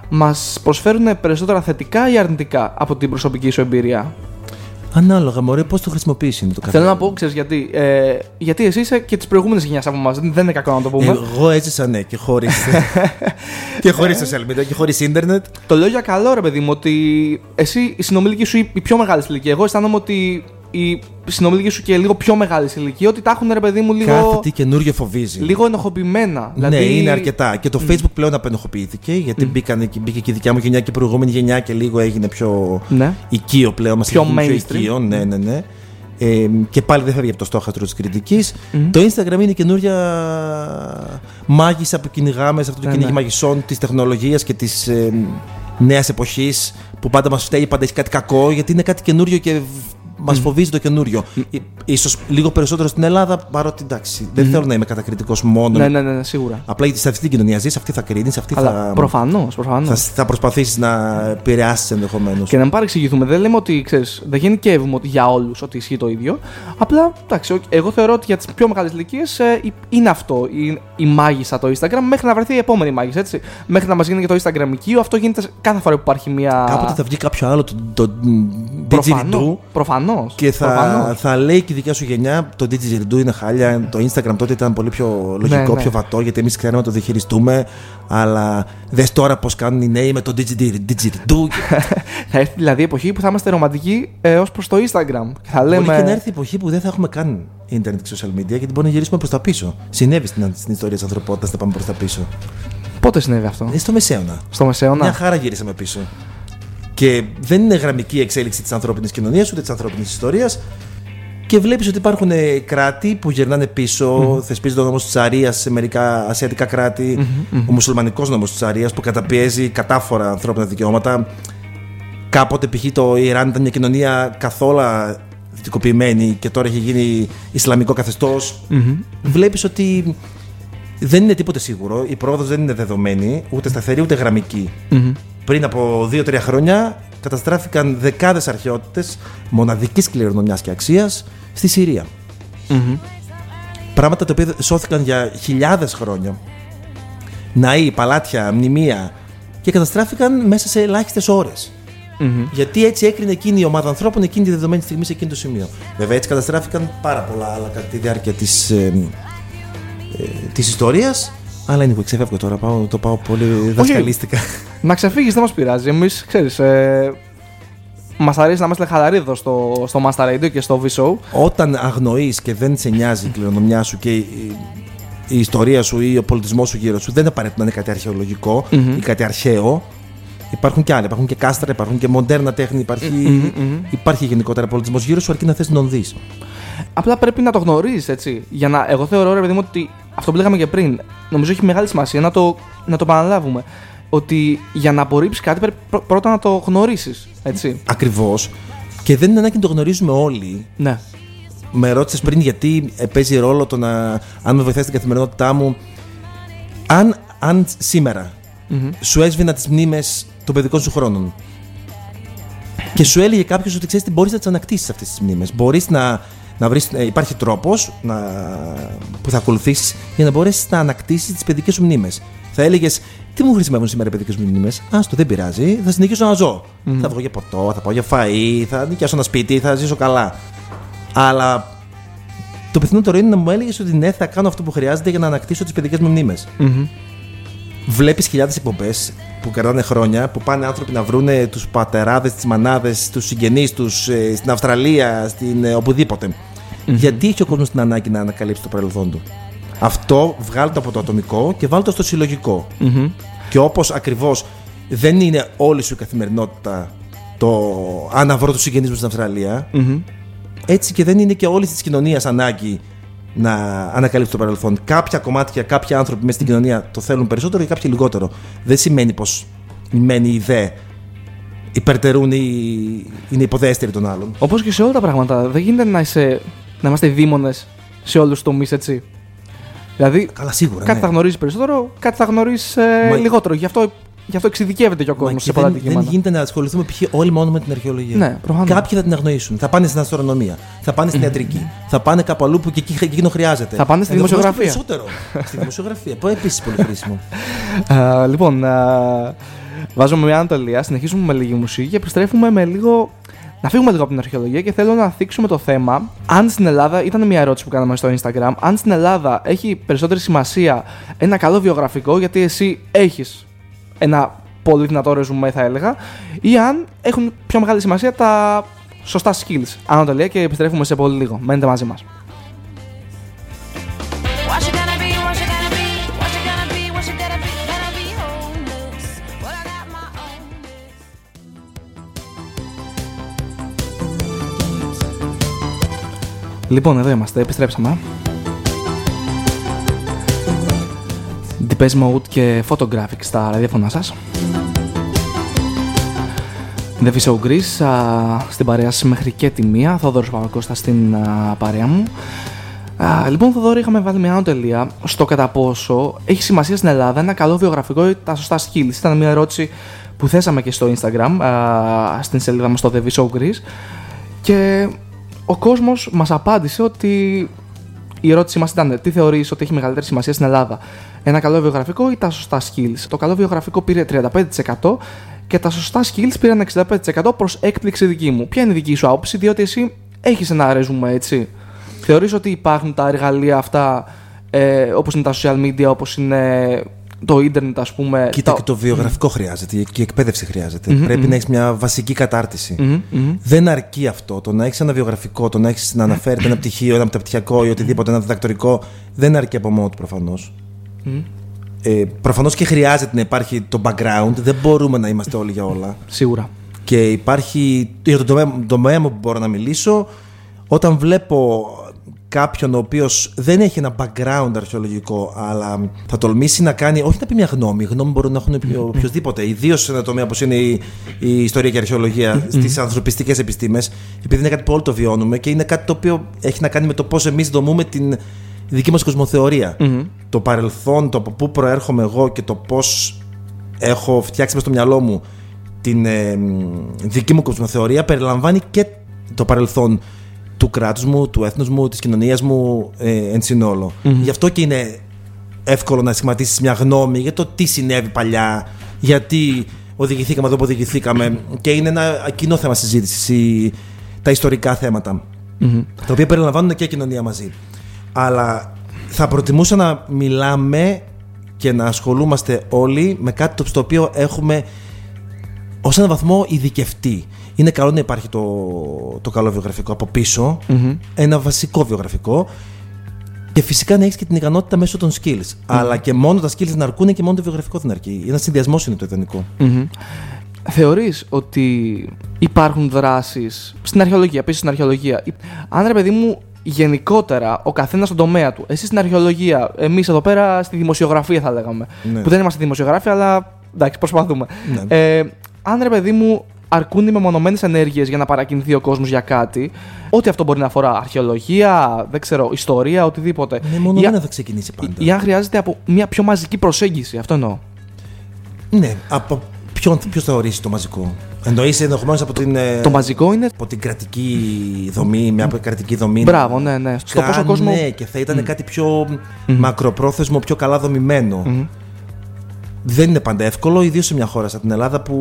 μας προσφέρουν περισσότερα θετικά ή αρνητικά από την προσωπική σου εμπειρία; Ανάλογα, μωρέ, πώς το χρησιμοποιήσει είναι το καθένα. Θέλω να πω, ξέρεις γιατί. Ε, γιατί εσύ είσαι και τη προηγούμενη γενιάς από εμάς. Δεν είναι κακό να το πούμε. Εγώ έζησα, ναι, και χωρί. και χωρίς social media και χωρίς ίντερνετ. Το λέω για καλό, ρε παιδί μου, ότι εσύ η συνομιλική σου η πιο μεγάλη ηλικία. Εγώ αισθάνομαι ότι οι συνομιλικοί σου και λίγο πιο μεγάλης ηλικία ότι τα έχουν ρε παιδί μου λίγο. Κάθε τι καινούργιο φοβίζει. Λίγο ενοχοποιημένα. Ναι, δηλαδή... είναι αρκετά. Και το Facebook πλέον απενοχοποιήθηκε γιατί mm. μπήκαν, μπήκε και η δικιά μου γενιά και η προηγούμενη γενιά και λίγο έγινε πιο ναι. οικείο πλέον. Πιο mainstream. Πιο οικείο, ναι, ναι, ναι. Ε, και πάλι δεν φεύγει από το στόχαστρο της κριτικής. Το Instagram είναι η καινούρια μάγισσα που κυνηγάμε σε αυτό το ναι, κυνήγι ναι. μαγισσών της τεχνολογίας και της ε, νέας εποχής που πάντα μας φταίει, πάντα έχει κάτι κακό, γιατί είναι κάτι καινούριο και μας φοβίζει το καινούριο. σω λίγο περισσότερο στην Ελλάδα, παρότι εντάξει, δεν θέλω να είμαι κατακριτικός μόνο. Ναι, ναι, ναι, σίγουρα. Απλά γιατί σε αυτή την κοινωνία ζεις, αυτή θα κρίνεις, αυτή θα. Προφανώς, προφανώς. Θα, θα προσπαθήσεις να επηρεάσεις ενδεχομένως. Και να μην παρεξηγηθούμε, δεν λέμε ότι ξέρεις, δεν γενικεύουμε ότι για όλους ότι ισχύει το ίδιο. Απλά, εντάξει, εγώ θεωρώ ότι για τις πιο μεγάλες ηλικίες ε, είναι αυτό η, η μάγισσα το Instagram μέχρι να βρεθεί η επόμενη μάγισσα, έτσι. Μέχρι να μας γίνει και το Instagram οικείο, αυτό γίνεται κάθε φορά που υπάρχει μια. Κάποτε θα βγει κάποιο άλλο, το, το, το Προφανώς. Και θα, θα λέει και η δικιά σου γενιά το Didgeridoo είναι χάλια. Το Instagram τότε ήταν πολύ πιο λογικό, ναι, ναι. πιο βατό, γιατί εμείς ξέρουμε να το διαχειριστούμε. Αλλά δες τώρα πώς κάνουν οι νέοι με το Didgeridoo. θα έρθει δηλαδή η εποχή που θα είμαστε ρομαντικοί ε, ως προς το Instagram. θα λέμε... Μπορεί και να έρθει η εποχή που δεν θα έχουμε καν Ιντερνετ και social media, γιατί μπορεί να γυρίσουμε προς τα πίσω. Συνέβη στην, στην ιστορία της ανθρωπότητας να πάμε προς τα πίσω. Πότε συνέβη αυτό; Ε, στο Μεσαίωνα. Στο Μεσαίωνα. Μια χαρά γυρίσαμε πίσω. Και δεν είναι γραμμική η εξέλιξη της ανθρώπινης κοινωνίας ούτε της ανθρώπινης ιστορίας. Και βλέπεις ότι υπάρχουν ε, κράτη που γυρνάνε πίσω, mm-hmm. θεσπίζεται ο νόμος της Τσαρία σε μερικά ασιατικά κράτη, mm-hmm. ο μουσουλμανικός νόμος της Τσαρία που καταπιέζει κατάφορα ανθρώπινα δικαιώματα. Κάποτε π.χ. το Ιράν ήταν μια κοινωνία καθόλου δυτικοποιημένη και τώρα έχει γίνει Ισλαμικό καθεστώς. Mm-hmm. Βλέπεις ότι δεν είναι τίποτε σίγουρο. Η πρόοδος δεν είναι δεδομένη, ούτε σταθερή ούτε γραμμική. Mm-hmm. Πριν από 2-3 χρόνια καταστράφηκαν δεκάδες αρχαιότητες μοναδικής κληρονομιάς και αξίας στη Συρία. Mm-hmm. Πράγματα τα οποία σώθηκαν για χιλιάδες χρόνια. Ναοί, παλάτια, μνημεία και καταστράφηκαν μέσα σε ελάχιστες ώρες. Mm-hmm. Γιατί έτσι έκρινε εκείνη η ομάδα ανθρώπων εκείνη τη δεδομένη στιγμή σε εκείνο το σημείο. Βέβαια, έτσι καταστράφηκαν πάρα πολλά άλλα κατά τη διάρκεια της ε, ε, της ιστορίας. Αλλά είναι που ξεφεύγω τώρα, πάω, το πάω πολύ δασκαλίστικα. να ξεφύγεις, δεν μας πειράζει. Εμείς, ξέρεις, ε, μας αρέσει να είμαστε χαλαροί εδώ στο, στο Master Radio και στο V-Show. Όταν αγνοείς και δεν σε νοιάζει η κληρονομιά σου και η, η ιστορία σου ή ο πολιτισμός σου γύρω σου, δεν είναι απαραίτητο να είναι κάτι αρχαιολογικό mm-hmm. ή κάτι αρχαίο. Υπάρχουν και άλλα. Υπάρχουν και κάστρα, υπάρχουν και μοντέρνα τέχνη. Υπάρχει, mm-hmm. υπάρχει γενικότερα πολιτισμός γύρω σου, αρκεί να θες να τον δεις. Απλά πρέπει να το γνωρίζεις έτσι. Για να, εγώ θεωρώ, ρε παιδί μου, ότι αυτό που λέγαμε και πριν, νομίζω έχει μεγάλη σημασία να το, να το επαναλάβουμε. Ότι για να απορρίψεις κάτι πρέπει πρώτα να το γνωρίσει. Ακριβώς. Και δεν είναι ανάγκη να το γνωρίζουμε όλοι. Ναι. Με ρώτησες πριν γιατί παίζει ρόλο το να. Αν με βοηθάει στην καθημερινότητά μου. Αν, αν σημερα mm-hmm. σου έσβηνα τις μνήμες των παιδικών σου χρόνων και σου έλεγε κάποιος ότι ξέρεις τι μπορείς να τις ανακτήσεις αυτές τις μνήμες. Μπορείς να, να βρεις, ε, υπάρχει τρόπος που θα ακολουθήσεις για να μπορέσεις να ανακτήσεις τις παιδικές σου μνήμες. Θα έλεγες, Τι μου χρησιμεύουν σήμερα οι παιδικές μου μνήμες; Άστο, δεν πειράζει, θα συνεχίσω να ζω. Mm. Θα βγω για ποτό, θα πάω για φαΐ, θα νοικιάσω ένα σπίτι, θα ζήσω καλά. Αλλά το πιθανότερο είναι να μου έλεγες ότι ναι, θα κάνω αυτό που χρειάζεται για να ανακτήσω τις παιδικές μου μνήμες. Mm-hmm. Βλέπεις χιλιάδες εκπομπές που κρατάνε χρόνια, που πάνε άνθρωποι να βρούνε τους πατεράδες, τις μανάδες, τους συγγενείς τους ε, στην Αυστραλία, στην, ε, οπουδήποτε. Mm-hmm. Γιατί έχει ο κόσμος την ανάγκη να ανακαλύψει το παρελθόν του; Αυτό βγάλει το από το ατομικό και βάλει το στο συλλογικό. Mm-hmm. Και όπως ακριβώς δεν είναι όλη σου η καθημερινότητα το αν βρω τους συγγενείς μου στην Αυστραλία, mm-hmm. έτσι και δεν είναι και όλη της κοινωνίας ανάγκη να ανακαλύψει το παρελθόν. Κάποια κομμάτια, κάποιοι άνθρωποι μέσα στην κοινωνία το θέλουν περισσότερο και κάποιοι λιγότερο. Δεν σημαίνει πως η μένη ιδέα υπερτερούν ή είναι υποδέστεροι των άλλων. Όπως και σε όλα τα πράγματα. Δεν γίνεται να, είσαι, να είμαστε δίμονες σε όλους τους τομείς, έτσι. Δηλαδή, Καλά, σίγουρα, κάτι ναι. θα γνωρίζεις περισσότερο, κάτι θα γνωρίζεις ε, λιγότερο. Γι' αυτό Γι' αυτό εξειδικεύεται και ο κόσμος σε πολλά Δεν γίνεται να ασχοληθούμε π.χ. όλοι μόνο με την αρχαιολογία. Ναι, Κάποιοι θα την αγνοήσουν. Θα πάνε στην αστρονομία, θα πάνε στην ιατρική, θα πάνε κάπου αλλού που και εκεί εκείνο χρειάζεται. Θα πάνε στη δημοσιογραφία. Περισσότερο. στη δημοσιογραφία. Που επίσης πολύ χρήσιμο. λοιπόν, βάζουμε μια ανατολία, συνεχίζουμε με λίγη μουσική και επιστρέφουμε με λίγο να φύγουμε λίγο από την αρχαιολογία και θέλω να θίξουμε το θέμα αν στην Ελλάδα, ήταν μια ερώτηση που κάναμε στο Instagram, αν στην Ελλάδα έχει περισσότερη σημασία ένα καλό βιογραφικό γιατί εσύ έχεις ένα πολύ δυνατό ρεζουμέ θα έλεγα ή αν έχουν πιο μεγάλη σημασία τα σωστά skills. Ανατολία και επιστρέφουμε σε πολύ λίγο. Μένετε μαζί μας. Λοιπόν, εδώ είμαστε, επιστρέψαμε. Depeche Mode και Photographic στα ραδιόφωνά σας. The Viso Greece, στην παρέα σας μέχρι και τη μία, Θόδωρος Παπακώστα στην α, παρέα μου. Α, λοιπόν, Θοδόρη, είχαμε βάλει μια τελεία στο κατά πόσο έχει σημασία στην Ελλάδα ένα καλό βιογραφικό ή τα σωστά skills. Ήταν μια ερώτηση που θέσαμε και στο Instagram, α, στην σελίδα μας στο The Viso Greece. Και ο κόσμος μας απάντησε ότι η ερώτησή μας ήταν τι θεωρείς ότι έχει μεγαλύτερη σημασία στην Ελλάδα, ένα καλό βιογραφικό ή τα σωστά skills. Το καλό βιογραφικό πήρε 35% και τα σωστά skills πήραν 65% προς έκπληξη δική μου. Ποια είναι η δική σου άποψη, διότι εσύ έχεις ένα ρεζούμε έτσι. Θεωρείς ότι υπάρχουν τα εργαλεία αυτά ε, όπως είναι τα social media, όπως είναι το ίντερνετ, ας πούμε. Κοίτα, και το βιογραφικό χρειάζεται και η εκπαίδευση Πρέπει να έχεις μια βασική Δεν αρκεί αυτό. Το να έχεις ένα βιογραφικό, το να έχεις να αναφέρεται ένα πτυχίο, ένα μεταπτυχιακό ή οτιδήποτε, ένα διδακτορικό, δεν αρκεί από μόνο του προφανώς. Ε, προφανώς και χρειάζεται να υπάρχει το background. Δεν μπορούμε να είμαστε όλοι για όλα. Σίγουρα. Και υπάρχει. Για τον τομέα, τομέα μου που μπορώ να μιλήσω, όταν βλέπω κάποιον ο οποίος δεν έχει ένα background αρχαιολογικό, αλλά θα τολμήσει να κάνει, όχι να πει μια γνώμη, γνώμη μπορούν να έχουν οποιοδήποτε, ιδίως σε ένα τομέα όπως είναι η, η ιστορία και η αρχαιολογία, στις ανθρωπιστικές επιστήμες, επειδή είναι κάτι που όλοι το βιώνουμε και είναι κάτι το οποίο έχει να κάνει με το πώς εμείς δομούμε την δική μας κοσμοθεωρία. Το παρελθόν, το από πού προέρχομαι εγώ και το πώς έχω φτιάξει μες στο μυαλό μου την ε, δική μου κοσμοθεωρία περιλαμβάνει και το παρελθόν του κράτους μου, του έθνους μου, της κοινωνίας μου ε, εν συνολο Γι' αυτό και είναι εύκολο να σχηματίσεις μια γνώμη για το τι συνέβη παλιά, γιατί οδηγηθήκαμε εδώ που οδηγηθήκαμε και είναι ένα κοινό θέμα συζήτησης τα ιστορικά θέματα, τα οποία περιλαμβάνουν και κοινωνία μαζί. Αλλά θα προτιμούσα να μιλάμε και να ασχολούμαστε όλοι με κάτι στο οποίο έχουμε ως έναν βαθμό ειδικευτεί είναι καλό να υπάρχει το, το καλό βιογραφικό από ένα βασικό βιογραφικό. Και φυσικά να έχεις και την ικανότητα μέσω των skills. Αλλά και μόνο τα skills να αρκούν και μόνο το βιογραφικό δεν αρκεί. Ένας συνδυασμός είναι το ιδανικό. Mm-hmm. Θεωρείς ότι υπάρχουν δράσεις στην αρχαιολογία, επίση στην αρχαιολογία. Αν ρε παιδί μου, γενικότερα ο καθένας στον τομέα του. Εσύ στην αρχαιολογία, εμείς εδώ πέρα στη δημοσιογραφία θα λέγαμε. Ναι. Που δεν είμαστε δημοσιογράφοι, αλλά εντάξει, προσπαθούμε. Ναι. Ε, αν ρε παιδί μου, αρκούν οι μεμονωμένες ενέργειες για να παρακινηθεί ο κόσμος για κάτι. Ό,τι αυτό μπορεί να αφορά αρχαιολογία, δεν ξέρω, ιστορία, οτιδήποτε. Μεμονωμένα ή, θα ξεκινήσει πάντα. Ή αν χρειάζεται από μια πιο μαζική προσέγγιση. Αυτό εννοώ. Ναι, από ποιον ποιος θα ορίσει το μαζικό; Εννοεί ενδεχομένως από την. Ε, το μαζικό είναι. Από την κρατική δομή, μια κρατική δομή. Μπράβο, ναι, ναι. Στο πόσο κόσμο. Ναι, και θα ήταν κάτι πιο μακροπρόθεσμο, πιο καλά δομημένο δεν είναι πάντα εύκολο, ιδίως σε μια χώρα σαν την Ελλάδα που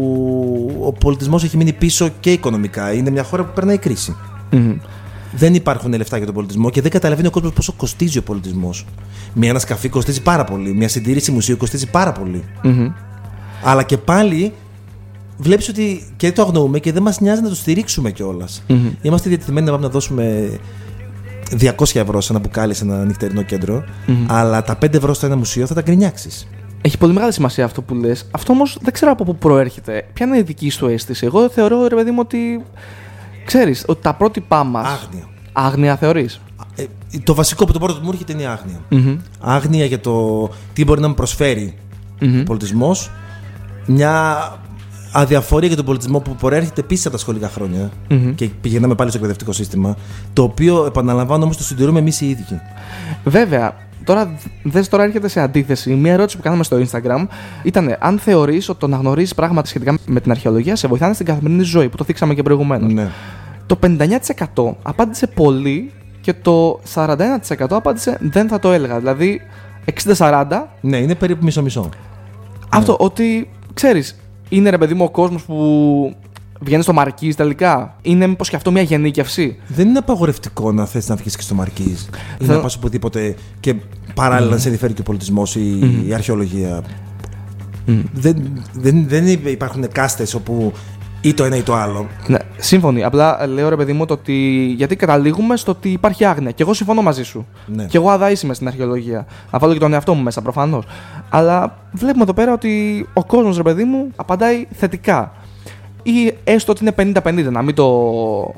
ο πολιτισμός έχει μείνει πίσω και οικονομικά. Είναι μια χώρα που περνάει κρίση. Δεν υπάρχουν λεφτά για τον πολιτισμό και δεν καταλαβαίνει ο κόσμος πόσο κοστίζει ο πολιτισμός. Μια ανασκαφή κοστίζει πάρα πολύ. Μια συντήρηση μουσείου κοστίζει πάρα Αλλά και πάλι βλέπεις ότι και το αγνοούμε και δεν μας νοιάζει να το στηρίξουμε κιόλας. Mm-hmm. Είμαστε διατεθειμένοι να πάμε να δώσουμε 200 ευρώ σε ένα μπουκάλι σε ένα νυχτερινό αλλά τα 5 ευρώ στο ένα μουσείο θα τα γκρινιάξεις. Έχει πολύ μεγάλη σημασία αυτό που λες. Αυτό όμως δεν ξέρω από πού προέρχεται. Ποια είναι η δική σου αίσθηση. Εγώ θεωρώ, ρε παιδί μου, ότι. ξέρεις, ότι τα πρότυπά μα. Άγνοια. Άγνοια θεωρείς; Ε, το βασικό που το πρώτο που μου έρχεται είναι η άγνοια. Mm-hmm. Άγνοια για το τι μπορεί να μου προσφέρει mm-hmm. ο πολιτισμός. Μια αδιαφορία για τον πολιτισμό που προέρχεται επίση από τα σχολικά χρόνια mm-hmm. και πηγαίναμε πάλι στο εκπαιδευτικό σύστημα. Το οποίο επαναλαμβάνω όμως το συντηρούμε εμείς οι ίδιοι. Βέβαια, Τώρα, δες τώρα έρχεται σε αντίθεση. Μία ερώτηση που κάναμε στο Instagram ήταν αν θεωρείς ότι το να γνωρίζεις πράγματα σχετικά με την αρχαιολογία σε βοηθάνε στην καθημερινή ζωή, που το θίξαμε και προηγουμένως. Ναι. Το 59% απάντησε πολύ και το 41% απάντησε δεν θα το έλεγα. Δηλαδή 60-40. Ναι, είναι περίπου μισό-μισό. Αυτό, ναι. ότι ξέρεις, είναι ρε παιδί μου ο κόσμος που Βγαίνει στο Μαρκή τελικά. Είναι μήπως και αυτό μια γενίκευση; Δεν είναι απαγορευτικό να θες να βγεις και στο Μαρκή ή να πας οπουδήποτε και παράλληλα να σε ενδιαφέρει και ο πολιτισμός ή η αρχαιολογία. Δεν, δεν, δεν υπάρχουν κάστες όπου ή το ένα ή το άλλο. Ναι, σύμφωνοι. Απλά λέω ρε παιδί μου το ότι. Γιατί καταλήγουμε στο ότι υπάρχει άγνοια. Και εγώ συμφωνώ μαζί σου. Ναι. Και εγώ αδαή είμαι στην αρχαιολογία. Θα βάλω και τον εαυτό μου μέσα προφανώς. Αλλά βλέπουμε εδώ πέρα ότι ο κόσμος ρε παιδί μου απαντάει θετικά ή έστω ότι είναι 50-50, να μην το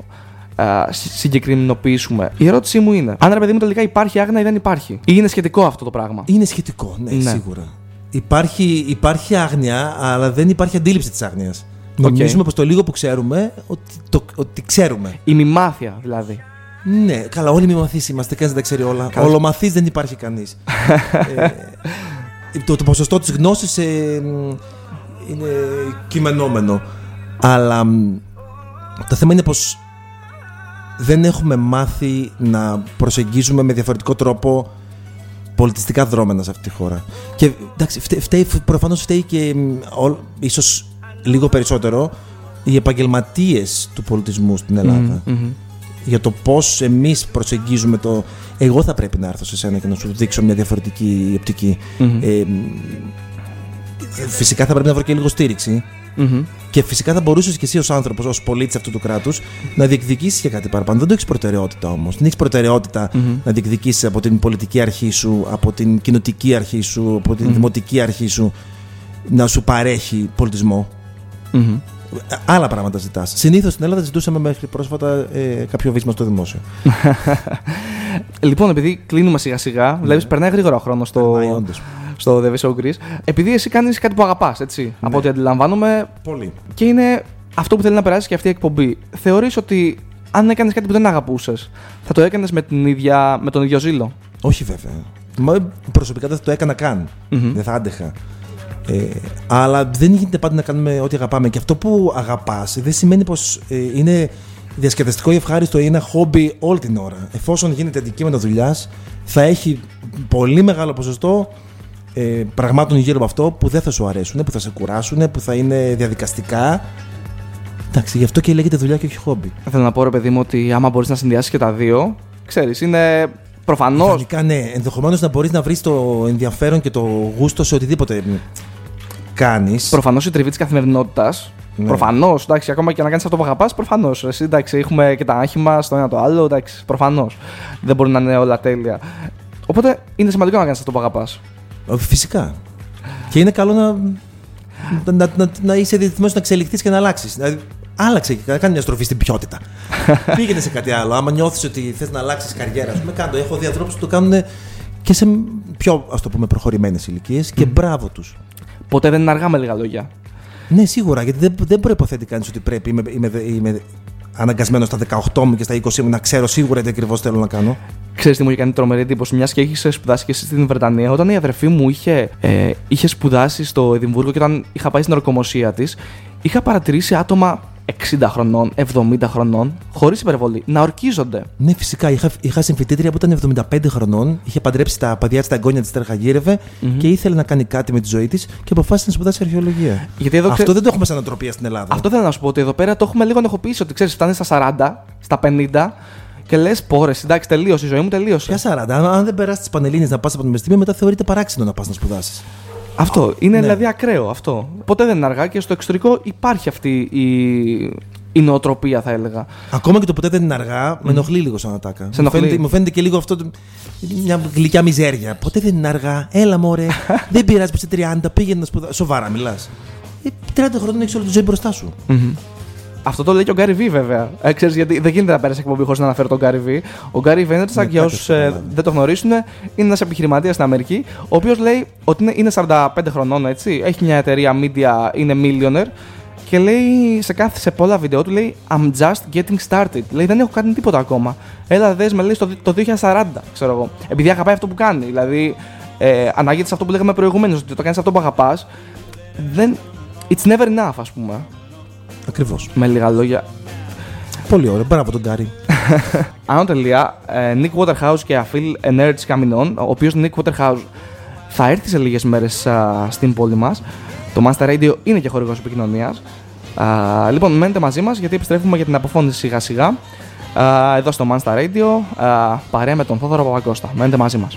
συγκεκριμενοποιήσουμε. Η ερώτησή μου είναι: Αν ρε παιδί μου τελικά υπάρχει άγνοια ή δεν υπάρχει; Ή είναι σχετικό αυτό το πράγμα; Είναι σχετικό, ναι, ναι. σίγουρα. Υπάρχει, υπάρχει άγνοια, αλλά δεν υπάρχει αντίληψη της άγνοιας. Okay. Νομίζουμε πως το λίγο που ξέρουμε, ότι, το, ότι ξέρουμε. Η μημάθεια δηλαδή. Ναι, καλά, όλοι μημαθείς είμαστε, κανείς δεν τα ξέρει όλα. Καλά. Ολομαθής δεν υπάρχει κανείς. ε, το, το ποσοστό της γνώσης ε, είναι κειμενόμενο. Αλλά το θέμα είναι πως δεν έχουμε μάθει να προσεγγίζουμε με διαφορετικό τρόπο πολιτιστικά δρόμενα σε αυτή τη χώρα. Και εντάξει, φταίει, προφανώς φταίει και ό, ίσως λίγο περισσότερο οι επαγγελματίες του πολιτισμού στην ελλαδα Για το πώς εμείς προσεγγίζουμε το... Εγώ θα πρέπει να έρθω σε σένα και να σου δείξω μια διαφορετική Ε, φυσικά θα πρέπει να βρω και λίγο στήριξη Mm-hmm. Και φυσικά θα μπορούσες και εσύ ως άνθρωπος, ως πολίτης αυτού του κράτους, να διεκδικήσεις και κάτι παραπάνω. Δεν το έχεις προτεραιότητα όμως. Δεν έχεις προτεραιότητα mm-hmm. να διεκδικήσεις από την πολιτική αρχή σου, από την κοινοτική αρχή σου, από την mm-hmm. δημοτική αρχή σου να σου παρέχει πολιτισμό. Άλλα πράγματα ζητάς. Συνήθως στην Ελλάδα ζητούσαμε μέχρι πρόσφατα ε, κάποιο βίσμα στο δημόσιο. λοιπόν, επειδή κλείνουμε σιγά σιγά, ναι. βλέπεις περνάει γρήγορα ο χρόνος στο, στο The Show Greece. Επειδή εσύ κάνεις κάτι που αγαπάς, έτσι. Ναι. Από ό,τι αντιλαμβάνομαι. Πολύ. Και είναι αυτό που θέλει να περάσει και αυτή η εκπομπή. Θεωρείς ότι αν έκανες κάτι που δεν αγαπούσες, θα το έκανες με, με τον ίδιο ζήλο; Όχι βέβαια. Μα προσωπικά δεν θα το έκανα καν. Mm-hmm. Δεν θα άντεχα. Ε, αλλά δεν γίνεται πάντα να κάνουμε ό,τι αγαπάμε. Και αυτό που αγαπάς δεν σημαίνει πως ε, είναι διασκεδαστικό ή ευχάριστο ή ένα χόμπι όλη την ώρα. Εφόσον γίνεται αντικείμενο δουλειάς, θα έχει πολύ μεγάλο ποσοστό ε, πραγμάτων γύρω από αυτό που δεν θα σου αρέσουν, που θα σε κουράσουν, που θα είναι διαδικαστικά. Εντάξει, γι' αυτό και λέγεται δουλειά και όχι χόμπι. Θέλω να πω, ρε παιδί μου, ότι άμα μπορείς να συνδυάσεις και τα δύο, ξέρεις, είναι προφανώς. Ιδανικά, ναι. Ενδεχομένως να μπορείς να βρεις το ενδιαφέρον και το γούστο σε οτιδήποτε κάνεις. Προφανώς η τριβή της καθημερινότητας. Ναι. Προφανώς, εντάξει, ακόμα και να κάνεις αυτό που αγαπάς, προφανώς. Εσύ, εντάξει, έχουμε και τα άγχημα στο ένα το άλλο, εντάξει, προφανώς. Δεν μπορεί να είναι όλα τέλεια. Οπότε είναι σημαντικό να κάνεις αυτό που αγαπάς. Ε, φυσικά. Και είναι καλό να, να, να, να είσαι διεθνισμένο να εξελιχθείς και να αλλάξεις. Δηλαδή, άλλαξε και κάνει μια στροφή στην ποιότητα. Πήγαινε σε κάτι άλλο. Άμα νιώθεις ότι θες να αλλάξεις καριέρα, με κάτω. Έχω δει ανθρώπους που το κάνουν και σε πιο ας το πούμε προχωρημένες ηλικίες και μπράβο τους. Ποτέ δεν είναι αργά με λίγα λόγια. Ναι, σίγουρα, γιατί δεν, δεν προποθέτει κανείς ότι πρέπει. Είμαι, είμαι, είμαι αναγκασμένος στα 18 μου και στα 20 μου να ξέρω σίγουρα τι ακριβώς θέλω να κάνω. Ξέρεις τι μου είχε κάνει τρομερή εντύπωση, μιας και έχει σπουδάσει και εσύ στην Βρετανία. Όταν η αδερφή μου είχε, ε, είχε σπουδάσει στο Εδιμβούργο και όταν είχα πάει στην ορκομοσία της, είχα παρατηρήσει άτομα 60 χρονών, 70 χρονών, χωρίς υπερβολή, να ορκίζονται. Ναι, φυσικά. Είχα, είχα συμφιτήτρια που ήταν 75 χρονών, είχε παντρέψει τα παιδιά της, τα εγγόνια της, τα εργαγύρευε mm-hmm. και ήθελε να κάνει κάτι με τη ζωή της και αποφάσισε να σπουδάσει αρχαιολογία. Γιατί εδώ Αυτό δεν το έχουμε σαν οτροπία στην Ελλάδα. Αυτό θέλω να σου πω ότι εδώ πέρα το έχουμε λίγο ενοχοποιήσει. Ότι ξέρεις, φτάνει στα 40, στα 50 και λες, πόρε, εντάξει, τελείωσε η ζωή μου, τελείωσε. Ποια 40, αν δεν περάσεις τις Πανελίνε να πας από το Πανεπιστήμιο, μετά θεωρείται παράξενο να πας να σπουδάσεις. Αυτό. Είναι ναι. δηλαδή ακραίο αυτό. Ποτέ δεν είναι αργά και στο εξωτερικό υπάρχει αυτή η, η νοοτροπία, θα έλεγα. Ακόμα και το ποτέ δεν είναι αργά, με ενοχλεί λίγο σαν ατάκα. Σε μου, φαίνεται, μου φαίνεται και λίγο αυτό. Μια γλυκιά μιζέρια. Ποτέ δεν είναι αργά. Έλα, μωρέ. δεν πειράζει που είσαι 30, πήγαινε να σπουδάσει. Σοβαρά μιλάς. 30 χρόνια έχεις όλη τη ζωή μπροστά σου. Αυτό το λέει και ο Γκάρι Βι, βέβαια. Ε, ξέρεις, γιατί δεν γίνεται να πέρασε εκπομπή χωρίς να αναφέρω τον Γκάρι Βι. Ο Γκάρι Βέντερσακ, για όσου ε, δεν το γνωρίσουν, είναι ένας επιχειρηματίας στην Αμερική, ο οποίος λέει ότι είναι, είναι 45 χρονών, έτσι. Έχει μια εταιρεία media, είναι millionaire. Και λέει σε, κάθε, σε πολλά βίντεο του λέει I'm just getting started. Λέει δεν έχω κάνει τίποτα ακόμα. Έλα δες με λέει στο, το 2040, ξέρω εγώ. Επειδή αγαπάει αυτό που κάνει. Δηλαδή ε, ανάγεται σε αυτό που λέγαμε προηγουμένως, ότι το κάνεις αυτό που αγαπάς. Δεν. It's never enough, ας πούμε. Ακριβώς. Με λίγα λόγια. Πολύ ωραίο. Μπράβο τον Gary. Άνω τελεία, ε, Nick Waterhouse και Αφίλ Energy Καμινών, ο οποίος Nick Waterhouse θα έρθει σε λίγες μέρες στην πόλη μας. Το Master Radio είναι και χορηγός επικοινωνίας. Λοιπόν, μένετε μαζί μας γιατί επιστρέφουμε για την αποφώνηση σιγά σιγά. εδώ στο Master Radio, παρέα με τον Θόδωρο Παπακώστα. Μένετε μαζί μας.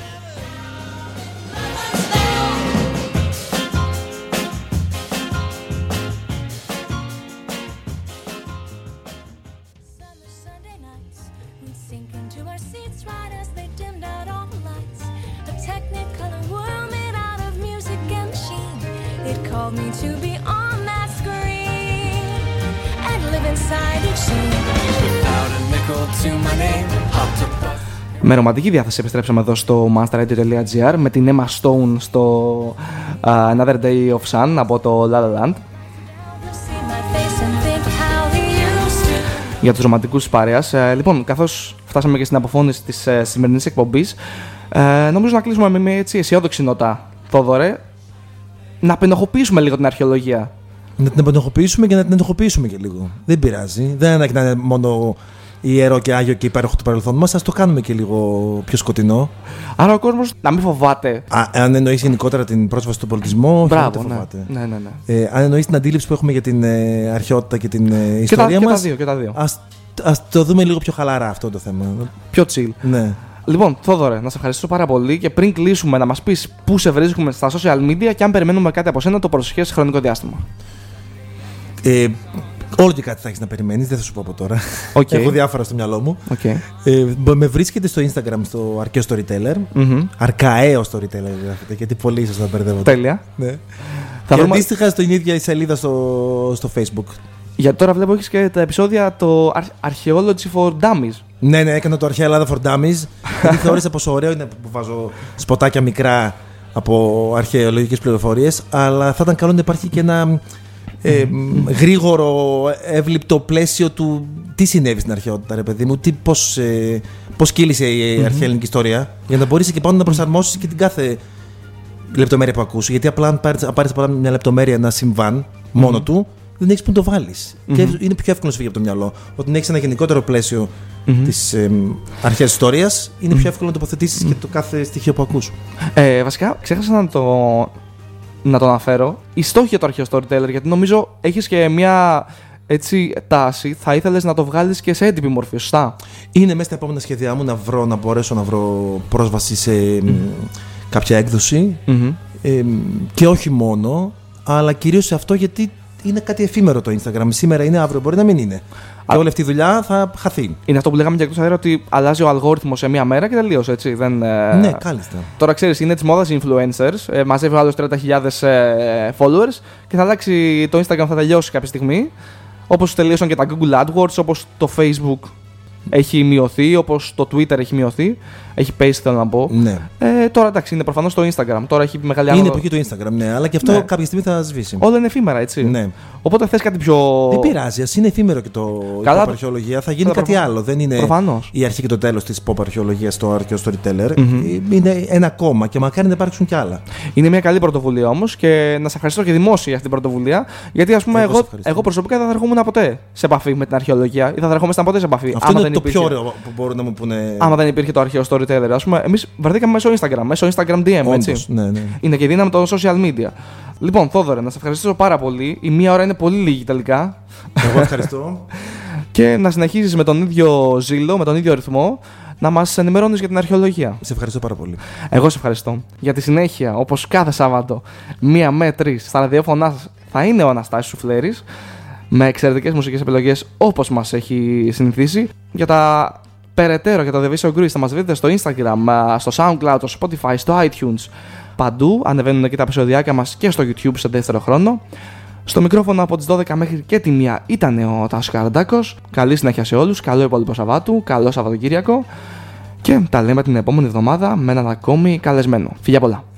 Με ρομαντική διάθεση επιστρέψαμε εδώ στο masterradio.gr με την Emma Stone στο uh, Another Day of Sun από το La La Land. Για τους ρομαντικούς της παρέας. Ε, λοιπόν, καθώς φτάσαμε και στην αποφώνηση της ε, σημερινής εκπομπής, ε, νομίζω να κλείσουμε με μια έτσι αισιόδοξη νότα, Θόδωρε, να πενοχοποιήσουμε λίγο την αρχαιολογία. Να την πενοχοποιήσουμε και να την ενοχοποιήσουμε και λίγο. Δεν πειράζει. Δεν είναι να είναι μόνο ιερό και άγιο και υπέροχο του παρελθόν μας, ας το κάνουμε και λίγο πιο σκοτεινό. Άρα ο κόσμος να μην φοβάται. Α, αν εννοείς γενικότερα την πρόσβαση στον πολιτισμό, Μπράβο, όχι να φοβάται. Ναι, ναι, ναι. Ε, αν εννοείς την αντίληψη που έχουμε για την ε, αρχαιότητα και την ε, ιστορία μα. Και, τα δύο, και τα δύο. Ας, το δούμε λίγο πιο χαλαρά αυτό το θέμα. Πιο chill. Ναι. Λοιπόν, Θόδωρε, να σε ευχαριστήσω πάρα πολύ και πριν κλείσουμε να μας πεις πού σε βρίσκουμε στα social media και αν περιμένουμε κάτι από σένα το προσεχέ χρονικό διάστημα. Ε, Όλο και κάτι θα έχεις να περιμένεις, δεν θα σου πω από τώρα. Okay. Έχω διάφορα στο μυαλό μου. Okay. Ε, με βρίσκεται στο Instagram στο Αρκαίο Storyteller. Mm-hmm. Αρκααίο Storyteller γράφεται, γιατί πολύ ίσω θα μπερδεύω. Τέλεια. Ναι. Θα και βρούμε... αντίστοιχα στην ίδια η σελίδα στο, στο Facebook. Γιατί τώρα βλέπω έχεις και τα επεισόδια το Archaeology for Dummies. Ναι, ναι, έκανα το Αρχαία Ελλάδα for Dummies. γιατί θεώρησα πόσο ωραίο είναι που βάζω σποτάκια μικρά από αρχαιολογικές πληροφορίες. Αλλά θα ήταν καλό να υπάρχει και ένα ε, γρήγορο, εύληπτο πλαίσιο του τι συνέβη στην αρχαιότητα, ρε παιδί μου, πώς ε, πώς κύλησε η mm-hmm. αρχαία ελληνική ιστορία, για να μπορείς και πάνω να προσαρμόσεις και την κάθε λεπτομέρεια που ακούσει. Γιατί απλά αν πάρεις μια λεπτομέρεια, ένα συμβάν μόνο του, δεν έχεις που το βάλεις. Και είναι πιο εύκολο να σου φύγει από το μυαλό. Όταν έχεις ένα γενικότερο πλαίσιο mm-hmm. της ε, αρχαίας ιστορίας, είναι πιο εύκολο να τοποθετήσεις και το κάθε στοιχείο που ακούς. Ε, βασικά, ξέχασα να το, να το αναφέρω. Η στόχη για το αρχαίο storyteller, γιατί νομίζω έχεις και μια έτσι, τάση, θα ήθελες να το βγάλεις και σε έντυπη μορφή, σωστά; Είναι μέσα στα επόμενα σχέδιά μου να, βρω, να μπορέσω να βρω πρόσβαση σε κάποια έκδοση. Ε, και όχι μόνο, αλλά κυρίως σε αυτό γιατί είναι κάτι εφήμερο το Instagram. Σήμερα είναι, αύριο μπορεί να μην είναι. Και όλη αυτή η δουλειά θα χαθεί. Είναι αυτό που λέγαμε και εκτός αέρα ότι αλλάζει ο αλγόριθμος σε μία μέρα και τελείω έτσι. Δεν, ε, ναι, κάλλιστα. Τώρα ξέρεις, είναι της μόδας influencers. Ε, μαζεύει ο άλλο 30.000 ε, followers και θα αλλάξει το Instagram, θα τελειώσει κάποια στιγμή. Όπως τελείωσαν και τα Google AdWords, όπως το Facebook έχει μειωθεί, όπως το Twitter έχει μειωθεί. Έχει πέσει, θέλω να πω. Ναι. Ε, τώρα εντάξει, είναι προφανώς το Instagram. Τώρα έχει μεγάλη Είναι εποχή το Instagram, ναι, αλλά και αυτό ναι. κάποια στιγμή θα σβήσει. Όλα είναι εφήμερα, έτσι. Ναι. Οπότε θες κάτι πιο. Δεν πειράζει, ας είναι εφήμερο και το Καλά, αρχαιολογία, θα γίνει κάτι άλλο. Δεν είναι προφανώς. η αρχή και το τέλος της pop αρχαιολογίας στο αρχαίο storyteller. Mm-hmm. Είναι ένα κόμμα και μακάρι να υπάρξουν κι άλλα. Είναι μια καλή πρωτοβουλία όμως και να σε ευχαριστώ και δημόσια για αυτή την πρωτοβουλία. Γιατί ας πούμε, εγώ, εγώ, εγώ προσωπικά δεν θα ερχόμουν ποτέ σε επαφή με την αρχαιολογία ή θα ερχόμασταν ποτέ σε επαφή. Αυτό είναι το πιο ωραίο που μπορούν να μου πούνε. Άμα δεν υπήρχε το αρχαίο storyteller, ας πούμε, εμείς βρεθήκαμε μέσω Instagram, μέσω Instagram DM, Όντως, έτσι. Ναι, ναι. Είναι και δύναμη των social media. Λοιπόν, Θόδωρε, να σε ευχαριστήσω πάρα πολύ. Η μία ώρα είναι πολύ λίγη τελικά. Εγώ ευχαριστώ. και να συνεχίζεις με τον ίδιο ζήλο, με τον ίδιο ρυθμό, να μας ενημερώνεις για την αρχαιολογία. Σε ευχαριστώ πάρα πολύ. Εγώ σε ευχαριστώ. Για τη συνέχεια, όπως κάθε Σάββατο, μία με τρεις στα ραδιόφωνά θα είναι ο Αναστάσιο Σουφλέρης με εξαιρετικές μουσικές επιλογές όπως μας έχει συνηθίσει. Για τα περαιτέρω για το The Visual Grease θα μας βρείτε στο Instagram, στο Soundcloud, στο Spotify, στο iTunes. Παντού ανεβαίνουν εκεί τα επεισοδιάκια μας και στο YouTube σε δεύτερο χρόνο. Στο μικρόφωνο από τις 12 μέχρι και τη 1 ήταν ο Τάσος Καραντάκος. Καλή συνέχεια σε όλους, καλό υπόλοιπο Σαββάτου, καλό Σαββατοκύριακο και τα λέμε την επόμενη εβδομάδα με έναν ακόμη καλεσμένο. Φιλιά πολλά!